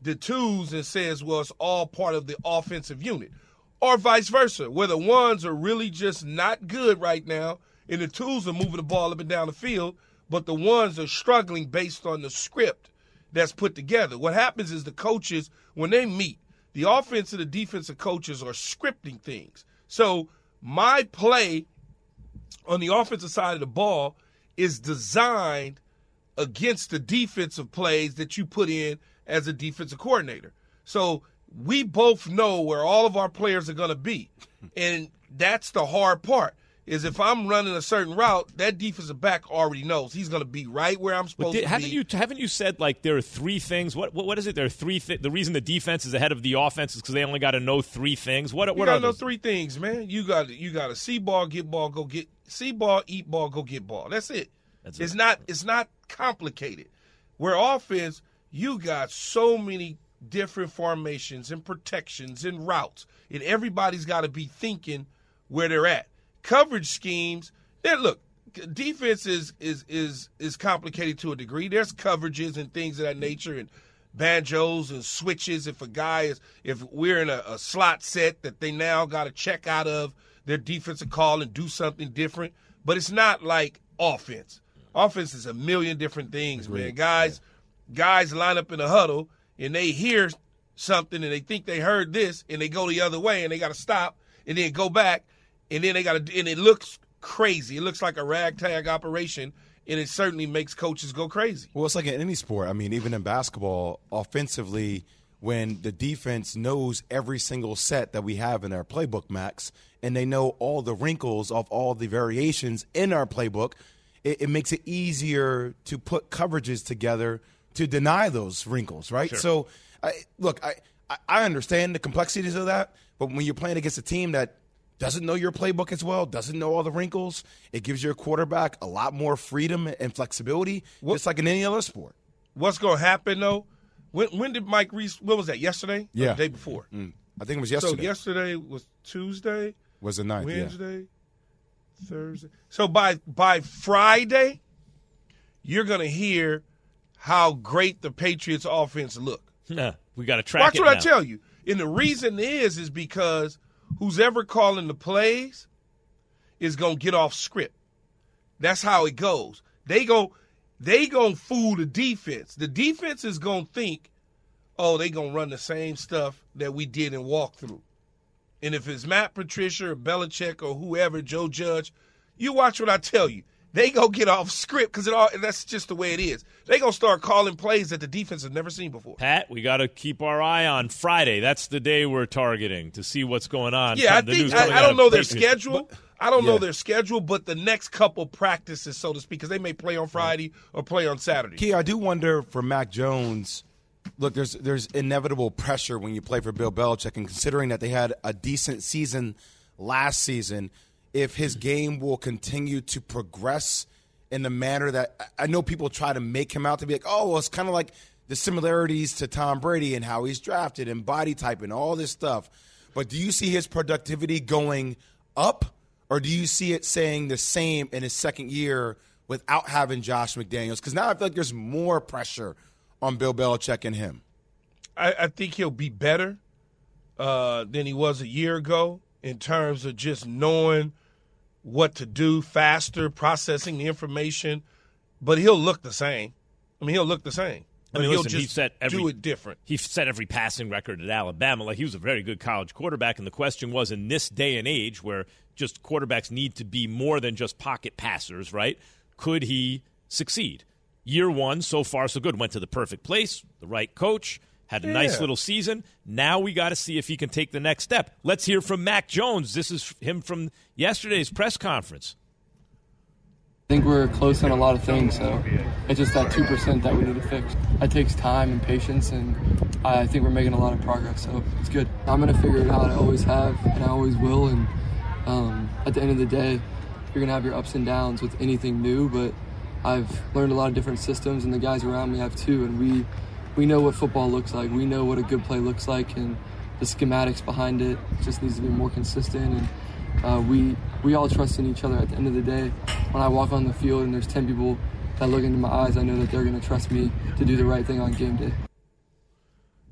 Speaker 4: the twos and says, well, it's all part of the offensive unit. Or vice versa, where the ones are really just not good right now, and the twos are moving the ball up and down the field, but the ones are struggling based on the script that's put together. What happens is the coaches, when they meet, the offensive and the defensive coaches are scripting things. So my play on the offensive side of the ball is designed against the defensive plays that you put in as a defensive coordinator. So we both know where all of our players are going to be. And that's the hard part. Is if I'm running a certain route, that defensive back already knows he's going to be right where I'm supposed
Speaker 2: did,
Speaker 4: to
Speaker 2: haven't
Speaker 4: be.
Speaker 2: you haven't you said like there are three things? What what, what is it? There are three. Th- the reason the defense is ahead of the offense is because they only got to know three things. What
Speaker 4: You
Speaker 2: what are
Speaker 4: know
Speaker 2: those?
Speaker 4: three things, man. You got you got to see ball, get ball, go get see ball, eat ball, go get ball. That's it.
Speaker 2: That's
Speaker 4: it's
Speaker 2: it.
Speaker 4: not it's not complicated. Where offense, you got so many different formations and protections and routes, and everybody's got to be thinking where they're at. Coverage schemes. There, look, defense is is is is complicated to a degree. There's coverages and things of that nature, and banjos and switches. If a guy is, if we're in a, a slot set that they now got to check out of their defensive call and do something different. But it's not like offense. Offense is a million different things, man. Guys, guys line up in a huddle and they hear something and they think they heard this and they go the other way and they got to stop and then go back and then they got to and it looks crazy. It looks like a ragtag operation and it certainly makes coaches go crazy.
Speaker 3: Well, it's like in any sport. I mean, even in basketball, offensively, when the defense knows every single set that we have in our playbook, Max, and they know all the wrinkles of all the variations in our playbook, it, it makes it easier to put coverages together to deny those wrinkles, right?
Speaker 4: Sure.
Speaker 3: So, I, look, I, I- understand the complexities of that, but when you're playing against a team that doesn't know your playbook as well, doesn't know all the wrinkles, it gives your quarterback a lot more freedom and flexibility, just like in any other sport.
Speaker 4: What's going to happen though? When when did Mike Reiss? What was that? Yesterday? Or
Speaker 3: Yeah.
Speaker 4: the day before.
Speaker 3: Mm. I think it was yesterday.
Speaker 4: So yesterday was Tuesday,
Speaker 3: was the ninth. yeah.
Speaker 4: Wednesday, Thursday. So by by Friday, you're going to hear how great the Patriots offense look.
Speaker 2: Nah, we got to track
Speaker 4: Watch
Speaker 2: it
Speaker 4: what I tell you. And the reason is is because who's ever calling the plays is gonna get off script. That's how it goes. They go they gonna fool the defense. The defense is gonna think, oh, they gonna run the same stuff that we did in walkthrough. And if it's Matt Patricia or Belichick or whoever, Joe Judge, you watch what I tell you. They go get off script because it all that's just the way it is. They gonna start calling plays that the defense has never seen before.
Speaker 2: Pat, we got to keep our eye on Friday. That's the day we're targeting to see what's going on.
Speaker 4: Yeah, I think I, I don't know their
Speaker 2: Patriots.
Speaker 4: schedule. I don't know their schedule, but the next couple practices, so to speak, because they may play on Friday or play on Saturday.
Speaker 3: Key, I do wonder for Mac Jones. Look, there's there's inevitable pressure when you play for Bill Belichick, and considering that they had a decent season last season, if his game will continue to progress in the manner that I know people try to make him out to be like, oh, well, it's kind of like the similarities to Tom Brady and how he's drafted and body type and all this stuff. But do you see his productivity going up, or do you see it saying the same in his second year without having Josh McDaniels? Because now I feel like there's more pressure on Bill Belichick and him.
Speaker 4: I, I think he'll be better uh, than he was a year ago in terms of just knowing what to do faster, processing the information. But he'll look the same. I mean, he'll look the same.
Speaker 2: I mean,
Speaker 4: he'll
Speaker 2: listen,
Speaker 4: just
Speaker 2: he set every,
Speaker 4: do it different.
Speaker 2: He set every passing record at Alabama. Like he was a very good college quarterback, and the question was, in this day and age, where just quarterbacks need to be more than just pocket passers, right? Could he succeed? Year one, so far so good. Went to the perfect place, the right coach, had a
Speaker 4: Yeah.
Speaker 2: nice little season. Now we got to see if he can take the next step. Let's hear from Mac Jones. This is him from yesterday's press conference.
Speaker 16: I think we're close on a lot of things, so it's just that 2% that we need to fix. That takes time and patience, and I think we're making a lot of progress, so it's good. I'm going to figure it out. I always have, and I always will, and um, at the end of the day, you're going to have your ups and downs with anything new, but I've learned a lot of different systems, and the guys around me have too, and we, we know what football looks like. We know what a good play looks like, and the schematics behind it just needs to be more consistent, and uh, we we all trust in each other at the end of the day. When I walk on the field and there's 10 people that look into my eyes, I know that they're going to trust me to do the right thing on game day.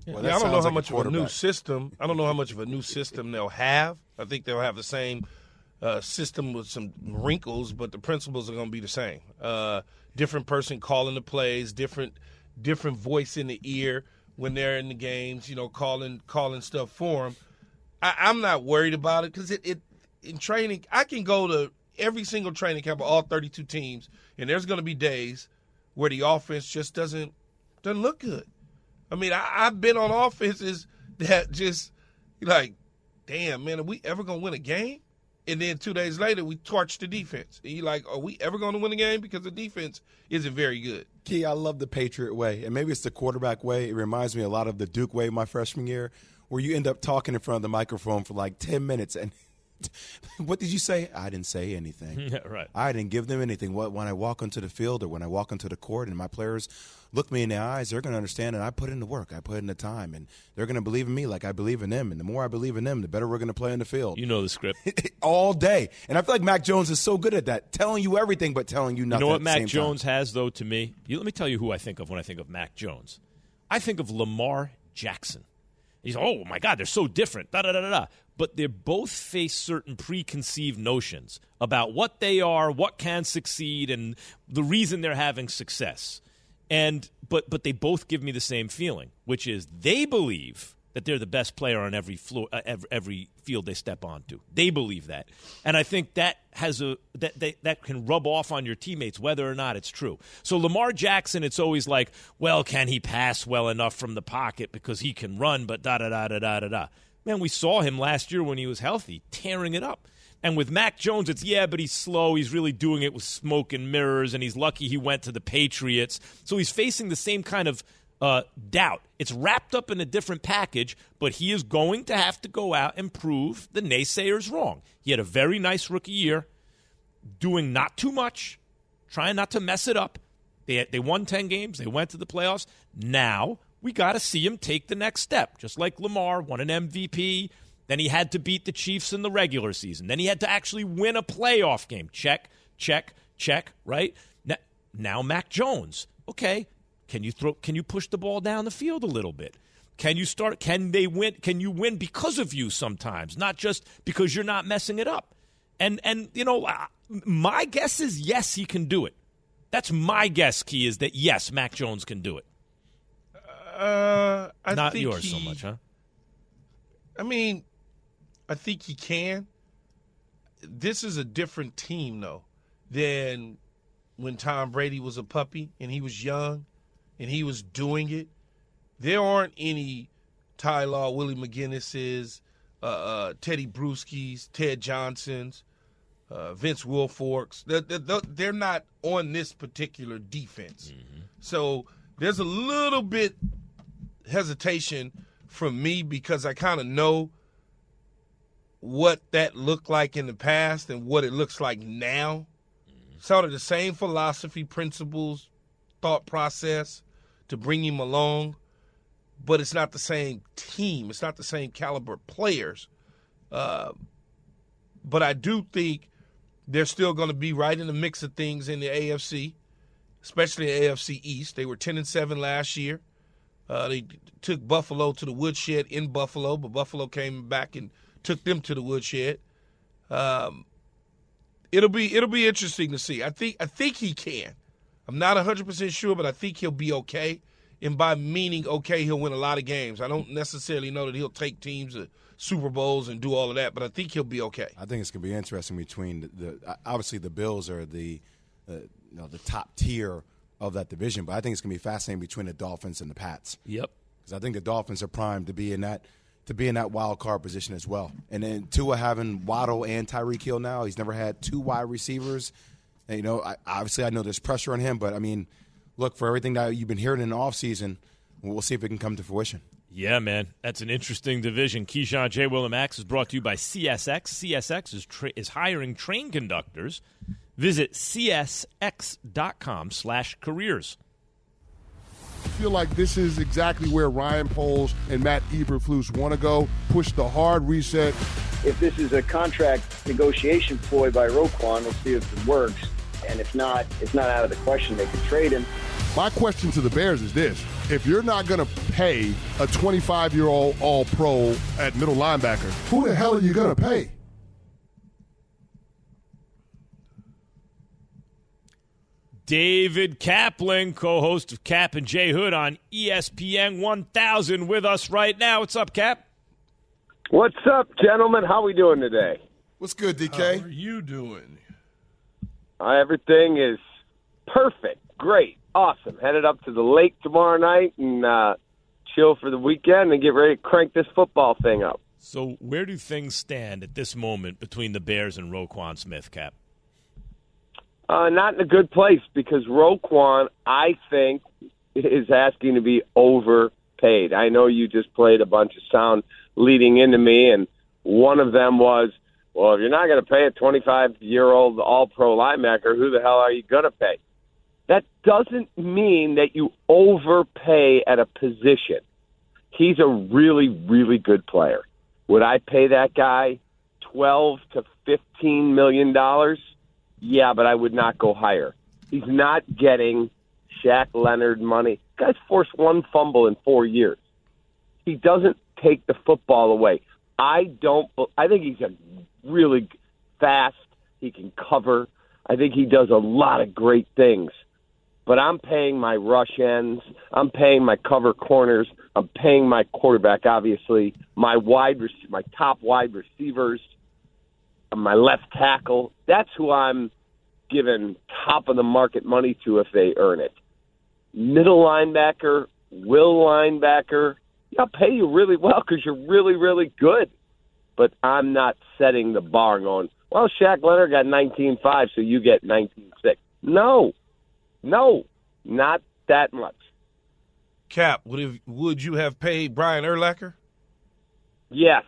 Speaker 4: Yeah, I don't know how
Speaker 3: like a
Speaker 4: much of a new system. I don't know how much of a new system they'll have. I think they'll have the same uh, system with some wrinkles, but the principles are going to be the same. Uh, different person calling the plays, different different voice in the ear when they're in the games. You know, calling calling stuff for them. I, I'm not worried about it because it, it in training. I can go to every single training camp of all 32 teams, and there's going to be days where the offense just doesn't doesn't look good. I mean, I, I've been on offenses that just like, damn, man, are we ever gonna win a game? And then two days later, we torch the defense. And you're like, are we ever gonna win a game because the defense isn't very good?
Speaker 3: Key, I love the Patriot way, and maybe it's the quarterback way. It reminds me a lot of the Duke way my freshman year, where you end up talking in front of the microphone for like ten minutes, and what did you say? I didn't say anything.
Speaker 2: Yeah, right.
Speaker 3: I didn't give them anything. What when I walk onto the field or when I walk onto the court, and my players look me in the eyes, they're going to understand that I put in the work, I put in the time, and they're going to believe in me like I believe in them. And the more I believe in them, the better we're going to play in the field.
Speaker 2: You know the script.
Speaker 3: all day. And I feel like Mac Jones is so good at that, telling you everything but telling you nothing.
Speaker 2: You know what
Speaker 3: at
Speaker 2: Mac Jones has, though, to me? You, let me tell you who I think of when I think of Mac Jones. I think of Lamar Jackson. He's, oh my God, they're so different. Da da da da. But they both face certain preconceived notions about what they are, what can succeed, and the reason they're having success. And but but they both give me the same feeling, which is they believe that they're the best player on every floor, uh, every, every field they step onto. They believe that, and I think that has a that they, that can rub off on your teammates, whether or not it's true. So Lamar Jackson, it's always like, well, can he pass well enough from the pocket because he can run, but da da da da da da da. Man, we saw him last year when he was healthy, tearing it up. And with Mac Jones, it's yeah, but he's slow. He's really doing it with smoke and mirrors, and he's lucky he went to the Patriots. So he's facing the same kind of uh, doubt. It's wrapped up in a different package, but he is going to have to go out and prove the naysayers wrong. He had a very nice rookie year, doing not too much, trying not to mess it up. They, they won 10 games, they went to the playoffs. Now we got to see him take the next step, just like Lamar won an MVP. Then he had to beat the Chiefs in the regular season. Then he had to actually win a playoff game. Check, check, check, right? Now, now Mac Jones. Okay, can you throw can you push the ball down the field a little bit? Can you start can they win can you win because of you sometimes, not just because you're not messing it up? And and you know, my guess is yes, he can do it. That's my guess key is that yes, Mac Jones can do it.
Speaker 4: Uh, I
Speaker 2: not yours so much, huh?
Speaker 4: I mean, I think he can. This is a different team, though, than when Tom Brady was a puppy and he was young and he was doing it. There aren't any Ty Law, Willie McGinest's, uh, uh, Teddy Bruschi's, Ted Johnson's, uh, Vince Wilfork's. They're, they're, they're not on this particular defense. So there's a little bit hesitation from me because I kind of know what that looked like in the past and what it looks like now. Sort of the same philosophy, principles, thought process to bring him along, but it's not the same team. It's not the same caliber players. Uh, but I do think they're still going to be right in the mix of things in the AFC, especially the AFC East. They were ten and seven last year. Uh, they took Buffalo to the woodshed in Buffalo, but Buffalo came back and took them to the woodshed. Um, it'll be it'll be interesting to see. I think I think he can. I'm not 100 percent sure, but I think he'll be okay. And by meaning okay, he'll win a lot of games. I don't necessarily know that he'll take teams to Super Bowls and do all of that, but I think he'll be okay.
Speaker 3: I think it's to be interesting between the, the obviously the Bills are the uh, you know the top tier of that division, but I think it's going to be fascinating between the Dolphins and the Pats.
Speaker 2: Yep.
Speaker 3: Because I think the Dolphins are primed to be in that to be in that wild card position as well. And then Tua having Waddle and Tyreek Hill now, he's never had two wide receivers. And, you know, I, obviously I know there's pressure on him, but I mean, look for everything that you've been hearing in the offseason, we'll see if it can come to fruition.
Speaker 2: Yeah, man, that's an interesting division. Keyshawn J. Will and Max is brought to you by CSX. CSX is tra- is hiring train conductors. Visit csx.com slash careers.
Speaker 6: I feel like this is exactly where Ryan Poles and Matt Eberflus want to go. Push the hard reset.
Speaker 17: If this is a contract negotiation ploy by Roquan, we'll see if it works. And if not, it's not out of the question they could trade him.
Speaker 6: My question to the Bears is this. If you're not going to pay a 25 year old all pro at middle linebacker, who the hell are you going to pay?
Speaker 2: David Kaplan, co host of Cap and J Hood on ESPN 1000, with us right now. What's up, Cap?
Speaker 18: What's up, gentlemen? How we doing today?
Speaker 6: What's good, DK?
Speaker 4: How are you doing?
Speaker 18: Uh, everything is perfect, great, awesome. Headed up to the lake tomorrow night and uh, chill for the weekend and get ready to crank this football thing up.
Speaker 2: So, where do things stand at this moment between the Bears and Roquan Smith, Cap?
Speaker 18: Uh, not in a good place because Roquan, I think, is asking to be overpaid. I know you just played a bunch of sound leading into me, and one of them was, well, if you're not going to pay a 25 year old all pro linebacker, who the hell are you going to pay? That doesn't mean that you overpay at a position. He's a really, really good player. Would I pay that guy 12 to 15 million dollars? Yeah, but I would not go higher. He's not getting Shaq Leonard money. Guy's forced one fumble in four years. He doesn't take the football away. I don't. I think he's a really fast. He can cover. I think he does a lot of great things. But I'm paying my rush ends. I'm paying my cover corners. I'm paying my quarterback. Obviously, my wide, my top wide receivers my left tackle. That's who I'm giving top of the market money to if they earn it. Middle linebacker, will linebacker, I'll pay you really well because you're really, really good. But I'm not setting the bar going, well, Shaq Leonard got 19.5, so you get 19.6. No, no, not that much.
Speaker 4: Cap, would have, would you have paid Brian Urlacher?
Speaker 18: Yes,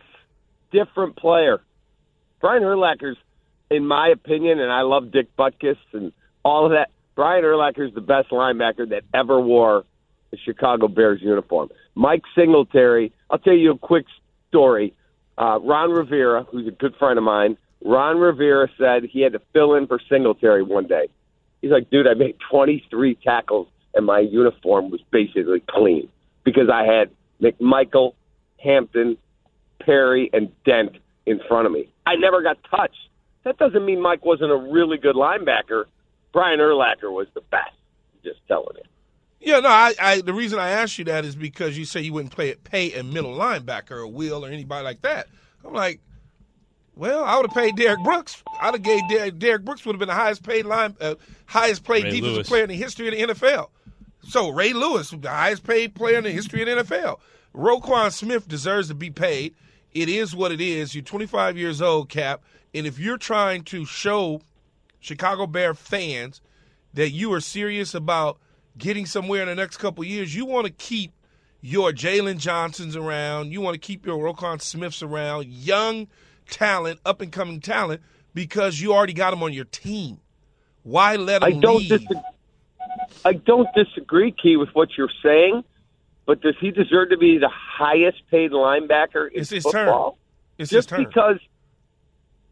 Speaker 18: different player. Brian Urlacher's, in my opinion, and I love Dick Butkus and all of that. Brian Urlacher's the best linebacker that ever wore the Chicago Bears uniform. Mike Singletary. I'll tell you a quick story. Uh, Ron Rivera, who's a good friend of mine, Ron Rivera said he had to fill in for Singletary one day. He's like, dude, I made 23 tackles and my uniform was basically clean because I had McMichael, Hampton, Perry, and Dent in front of me. I never got touched. That doesn't mean Mike wasn't a really good linebacker. Brian Urlacher was the best. Just telling you.
Speaker 4: Yeah, no. I, I the reason I asked you that is because you say you wouldn't play at pay a middle linebacker or Will or anybody like that. I'm like, well, I would have paid Derrick Brooks. I'd have gave Derrick, Derrick Brooks would have been the highest paid line, uh, highest paid
Speaker 2: Ray
Speaker 4: defensive
Speaker 2: Lewis.
Speaker 4: player in the history of the NFL. So Ray Lewis, the highest paid player in the history of the NFL. Roquan Smith deserves to be paid. It is what it is. You're 25 years old, Cap, and if you're trying to show Chicago Bear fans that you are serious about getting somewhere in the next couple of years, you want to keep your Jaylon Johnsons around. You want to keep your Roquan Smiths around, young talent, up and coming talent, because you already got them on your team. Why let him
Speaker 18: I don't
Speaker 4: leave?
Speaker 18: disagree. I don't disagree, Key, with what you're saying, but does he deserve to be the highest paid linebacker in
Speaker 4: It's his turn.
Speaker 18: football?
Speaker 4: It's his
Speaker 18: just
Speaker 4: turn.
Speaker 18: because,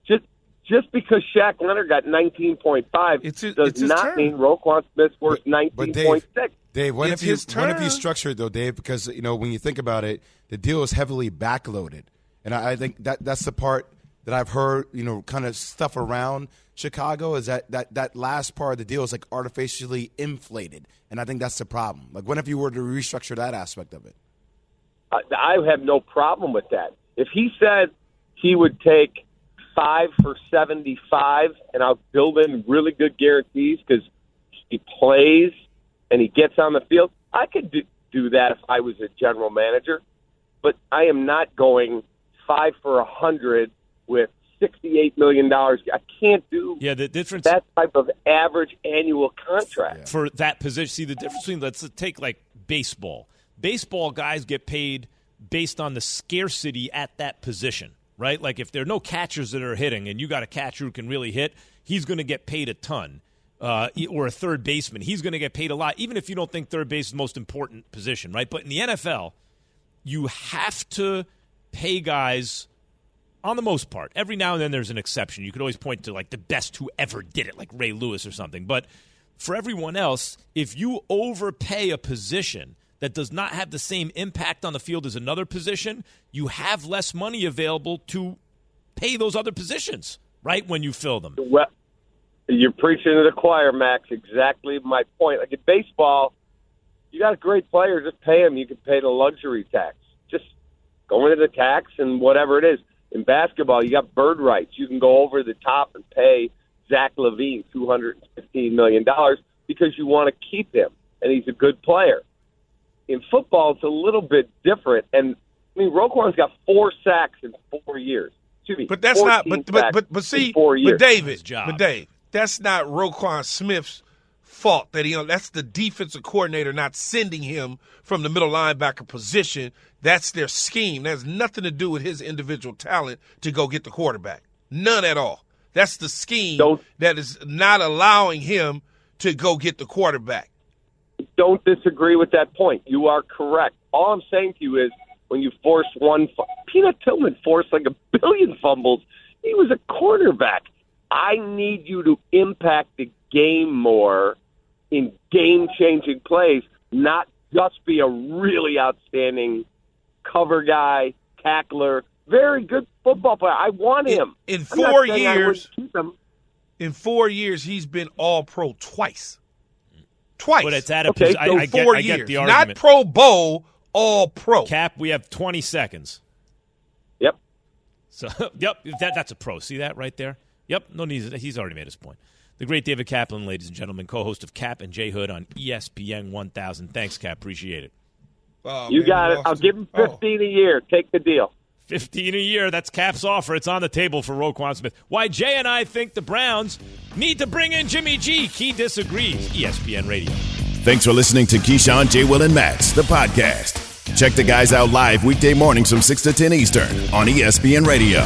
Speaker 18: just just because Shaq Leonard got 19.5
Speaker 4: it's
Speaker 18: does
Speaker 4: it's
Speaker 18: not
Speaker 4: turn.
Speaker 18: mean Roquan Smith's worth
Speaker 3: But
Speaker 18: 19.6.
Speaker 3: Dave, Dave, what if you what if you
Speaker 4: turn.
Speaker 3: structure it though, Dave? Because you know when you think about it, the deal is heavily backloaded, and I, I think that that's the part that I've heard. You know, kind of stuff around Chicago is that that that last part of the deal is like artificially inflated, and I think that's the problem. Like, what if you were to restructure that aspect of it?
Speaker 18: I, have no problem with that. If he said he would take five for 75 and I'll build in really good guarantees because he plays and he gets on the field, I could do, do that if I was a general manager. But I am not going five for a hundred with $68 million. I can't do
Speaker 2: Yeah, the difference
Speaker 18: that type of average annual contract.
Speaker 2: for that position. See the difference between let's take like baseball. Baseball guys get paid based on the scarcity at that position, right? Like if there are no catchers that are hitting, and you got a catcher who can really hit, he's going to get paid a ton. Uh, or a third baseman, he's going to get paid a lot, even if you don't think third base is the most important position, right? But in the NFL, you have to pay guys on the most part. Every now and then there's an exception. You could always point to like the best who ever did it, like Ray Lewis or something. But for everyone else, if you overpay a position that does not have the same impact on the field as another position, you have less money available to pay those other positions, right? When you fill them.
Speaker 18: Well, you're preaching to the choir, Max. Exactly my point. Like in baseball, you got a great player, just pay him. You can pay the luxury tax. Just go into the tax and whatever it is. In basketball, you got bird rights. You can go over the top and pay Zach LaVine two hundred and fifteen million dollars because you want to keep him, and he's a good player. In football, it's a little bit different. And I mean, Roquan's got four sacks in four years. Excuse me,
Speaker 4: But that's not. But but but, but see,
Speaker 18: four
Speaker 4: but
Speaker 18: years.
Speaker 4: David, but Dave, that's not Roquan Smith's fault. That he, that's the defensive coordinator not sending him from the middle linebacker position. That's their scheme. That has nothing to do with his individual talent to go get the quarterback. None at all. That's the scheme that is not allowing him to go get the quarterback.
Speaker 18: don't disagree with that point. You are correct. All I'm saying to you is when you force one, Peanut Tillman forced like a billion fumbles. He was a cornerback. I need you to impact the game more in game changing plays, not just be a really outstanding cover guy, tackler, very good football player. I want him.
Speaker 4: In
Speaker 18: I'm
Speaker 4: four
Speaker 18: saying I wouldn't
Speaker 4: years, in four years, he's been All Pro twice. Twice.
Speaker 2: But it's at a
Speaker 4: okay,
Speaker 2: posi- I-
Speaker 4: so
Speaker 2: I get-
Speaker 4: four
Speaker 2: I get
Speaker 4: years,
Speaker 2: the
Speaker 4: not. Pro Bowl, All Pro.
Speaker 2: Cap, we have 20 seconds.
Speaker 18: Yep.
Speaker 2: So, yep, that, that's a pro. See that right there? Yep, no need. He's already made his point. The great David Kaplan, ladies and gentlemen, co-host of Cap and J Hood on ESPN 1000. Thanks, Cap. Appreciate it.
Speaker 4: Oh,
Speaker 18: you got it. I'll give him 15 a year. Take the deal.
Speaker 2: 15 a year. That's Cap's offer. It's on the table for Roquan Smith. Why Jay and I think the Browns need to bring in Jimmy G. He disagrees. ESPN Radio.
Speaker 1: Thanks for listening to Keyshawn, J. Will, and Max, the podcast. Check the guys out live weekday mornings from 6 to 10 Eastern on ESPN Radio.